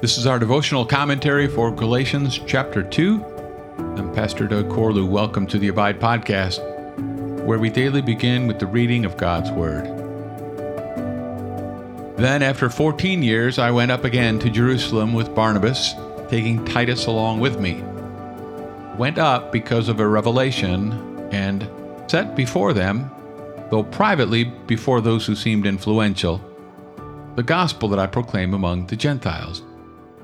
This is our devotional commentary for Galatians chapter 2. I'm Pastor Doug Corlew. Welcome to the Abide Podcast, where we daily begin with the reading of God's Word. Then, after 14 years, I went up again to Jerusalem with Barnabas, taking Titus along with me. Went up because of a revelation and set before them, though privately before those who seemed influential, the gospel that I proclaim among the Gentiles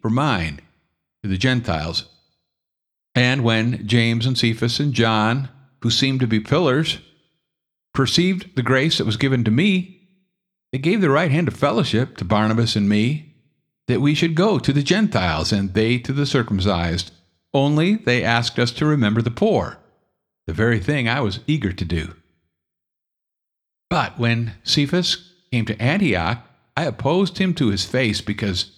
for mine to the Gentiles. And when James and Cephas and John, who seemed to be pillars, perceived the grace that was given to me, they gave the right hand of fellowship to Barnabas and me, that we should go to the Gentiles and they to the circumcised. Only they asked us to remember the poor, the very thing I was eager to do. But when Cephas came to Antioch, I opposed him to his face because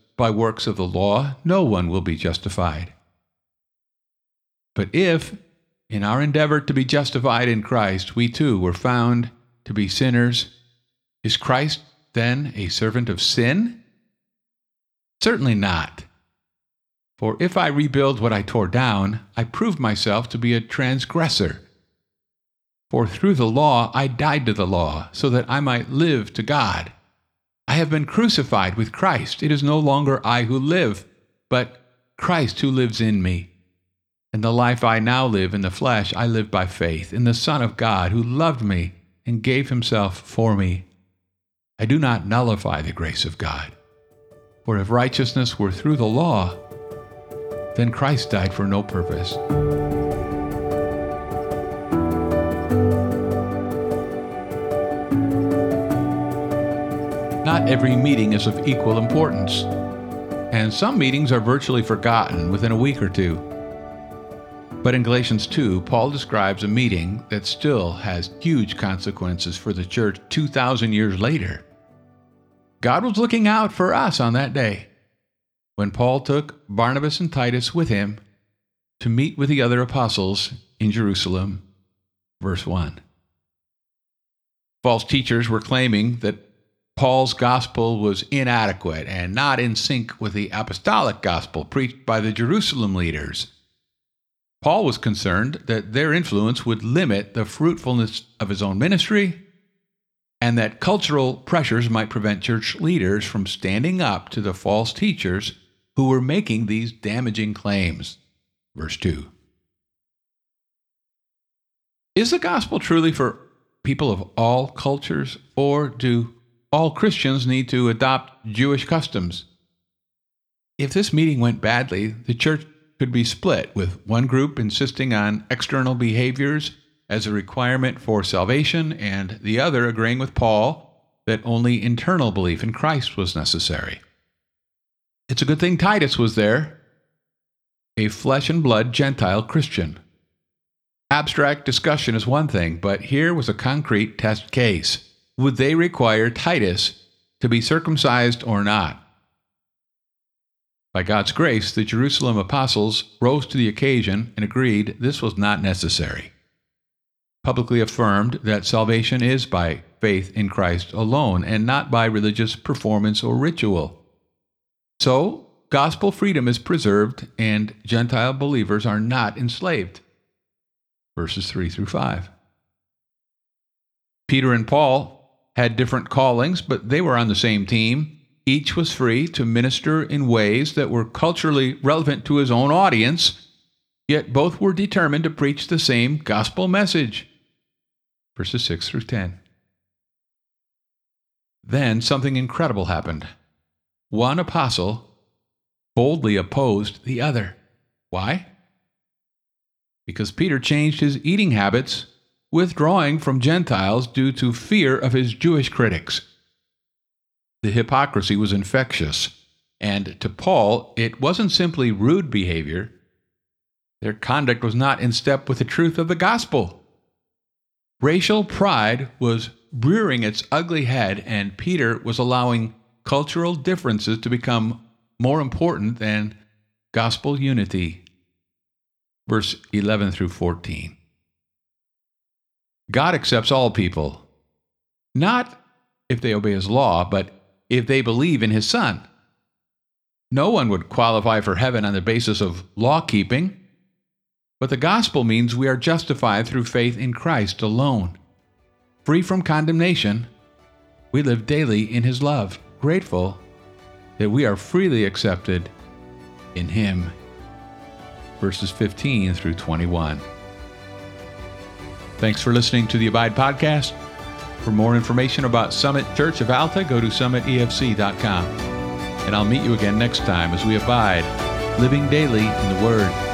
by works of the law, no one will be justified. But if, in our endeavor to be justified in Christ, we too were found to be sinners, is Christ then a servant of sin? Certainly not. For if I rebuild what I tore down, I prove myself to be a transgressor. For through the law I died to the law, so that I might live to God. I have been crucified with Christ. It is no longer I who live, but Christ who lives in me. And the life I now live in the flesh, I live by faith in the Son of God who loved me and gave himself for me. I do not nullify the grace of God. For if righteousness were through the law, then Christ died for no purpose. Not every meeting is of equal importance, and some meetings are virtually forgotten within a week or two. But in Galatians 2, Paul describes a meeting that still has huge consequences for the church 2,000 years later. God was looking out for us on that day when Paul took Barnabas and Titus with him to meet with the other apostles in Jerusalem. Verse 1. False teachers were claiming that Paul's gospel was inadequate and not in sync with the apostolic gospel preached by the Jerusalem leaders. Paul was concerned that their influence would limit the fruitfulness of his own ministry and that cultural pressures might prevent church leaders from standing up to the false teachers who were making these damaging claims. Verse 2. Is the gospel truly for people of all cultures, or do all Christians need to adopt Jewish customs. if this meeting went badly, the church could be split, with one group insisting on external behaviors as a requirement for salvation, and the other agreeing with Paul that only internal belief in Christ was necessary. It's a good thing Titus was there, a flesh and blood Gentile Christian. Abstract discussion is one thing, but here was a concrete test case. Would they require Titus to be circumcised or not? By God's grace, the Jerusalem apostles rose to the occasion and agreed this was not necessary. Publicly affirmed that salvation is by faith in Christ alone and not by religious performance or ritual. So, gospel freedom is preserved and Gentile believers are not enslaved. Verses 3 through 5. Peter and Paul had different callings, but they were on the same team. Each was free to minister in ways that were culturally relevant to his own audience, yet both were determined to preach the same gospel message. Verses 6 through 10. Then something incredible happened. One apostle boldly opposed the other. Why? Because Peter changed his eating habits, withdrawing from Gentiles due to fear of his Jewish critics. The hypocrisy was infectious, and to Paul, it wasn't simply rude behavior. Their conduct was not in step with the truth of the gospel. Racial pride was rearing its ugly head, and Peter was allowing cultural differences to become more important than gospel unity. Verse 11 through 14. God accepts all people, not if they obey his law, but if they believe in his Son. No one would qualify for heaven on the basis of law keeping, but the gospel means we are justified through faith in Christ alone. Free from condemnation, we live daily in his love, grateful that we are freely accepted in him. Verses 15 through 21. Thanks for listening to the Abide Podcast. For more information about Summit Church of Alta, go to summitefc.com. And I'll meet you again next time as we abide, living daily in the Word.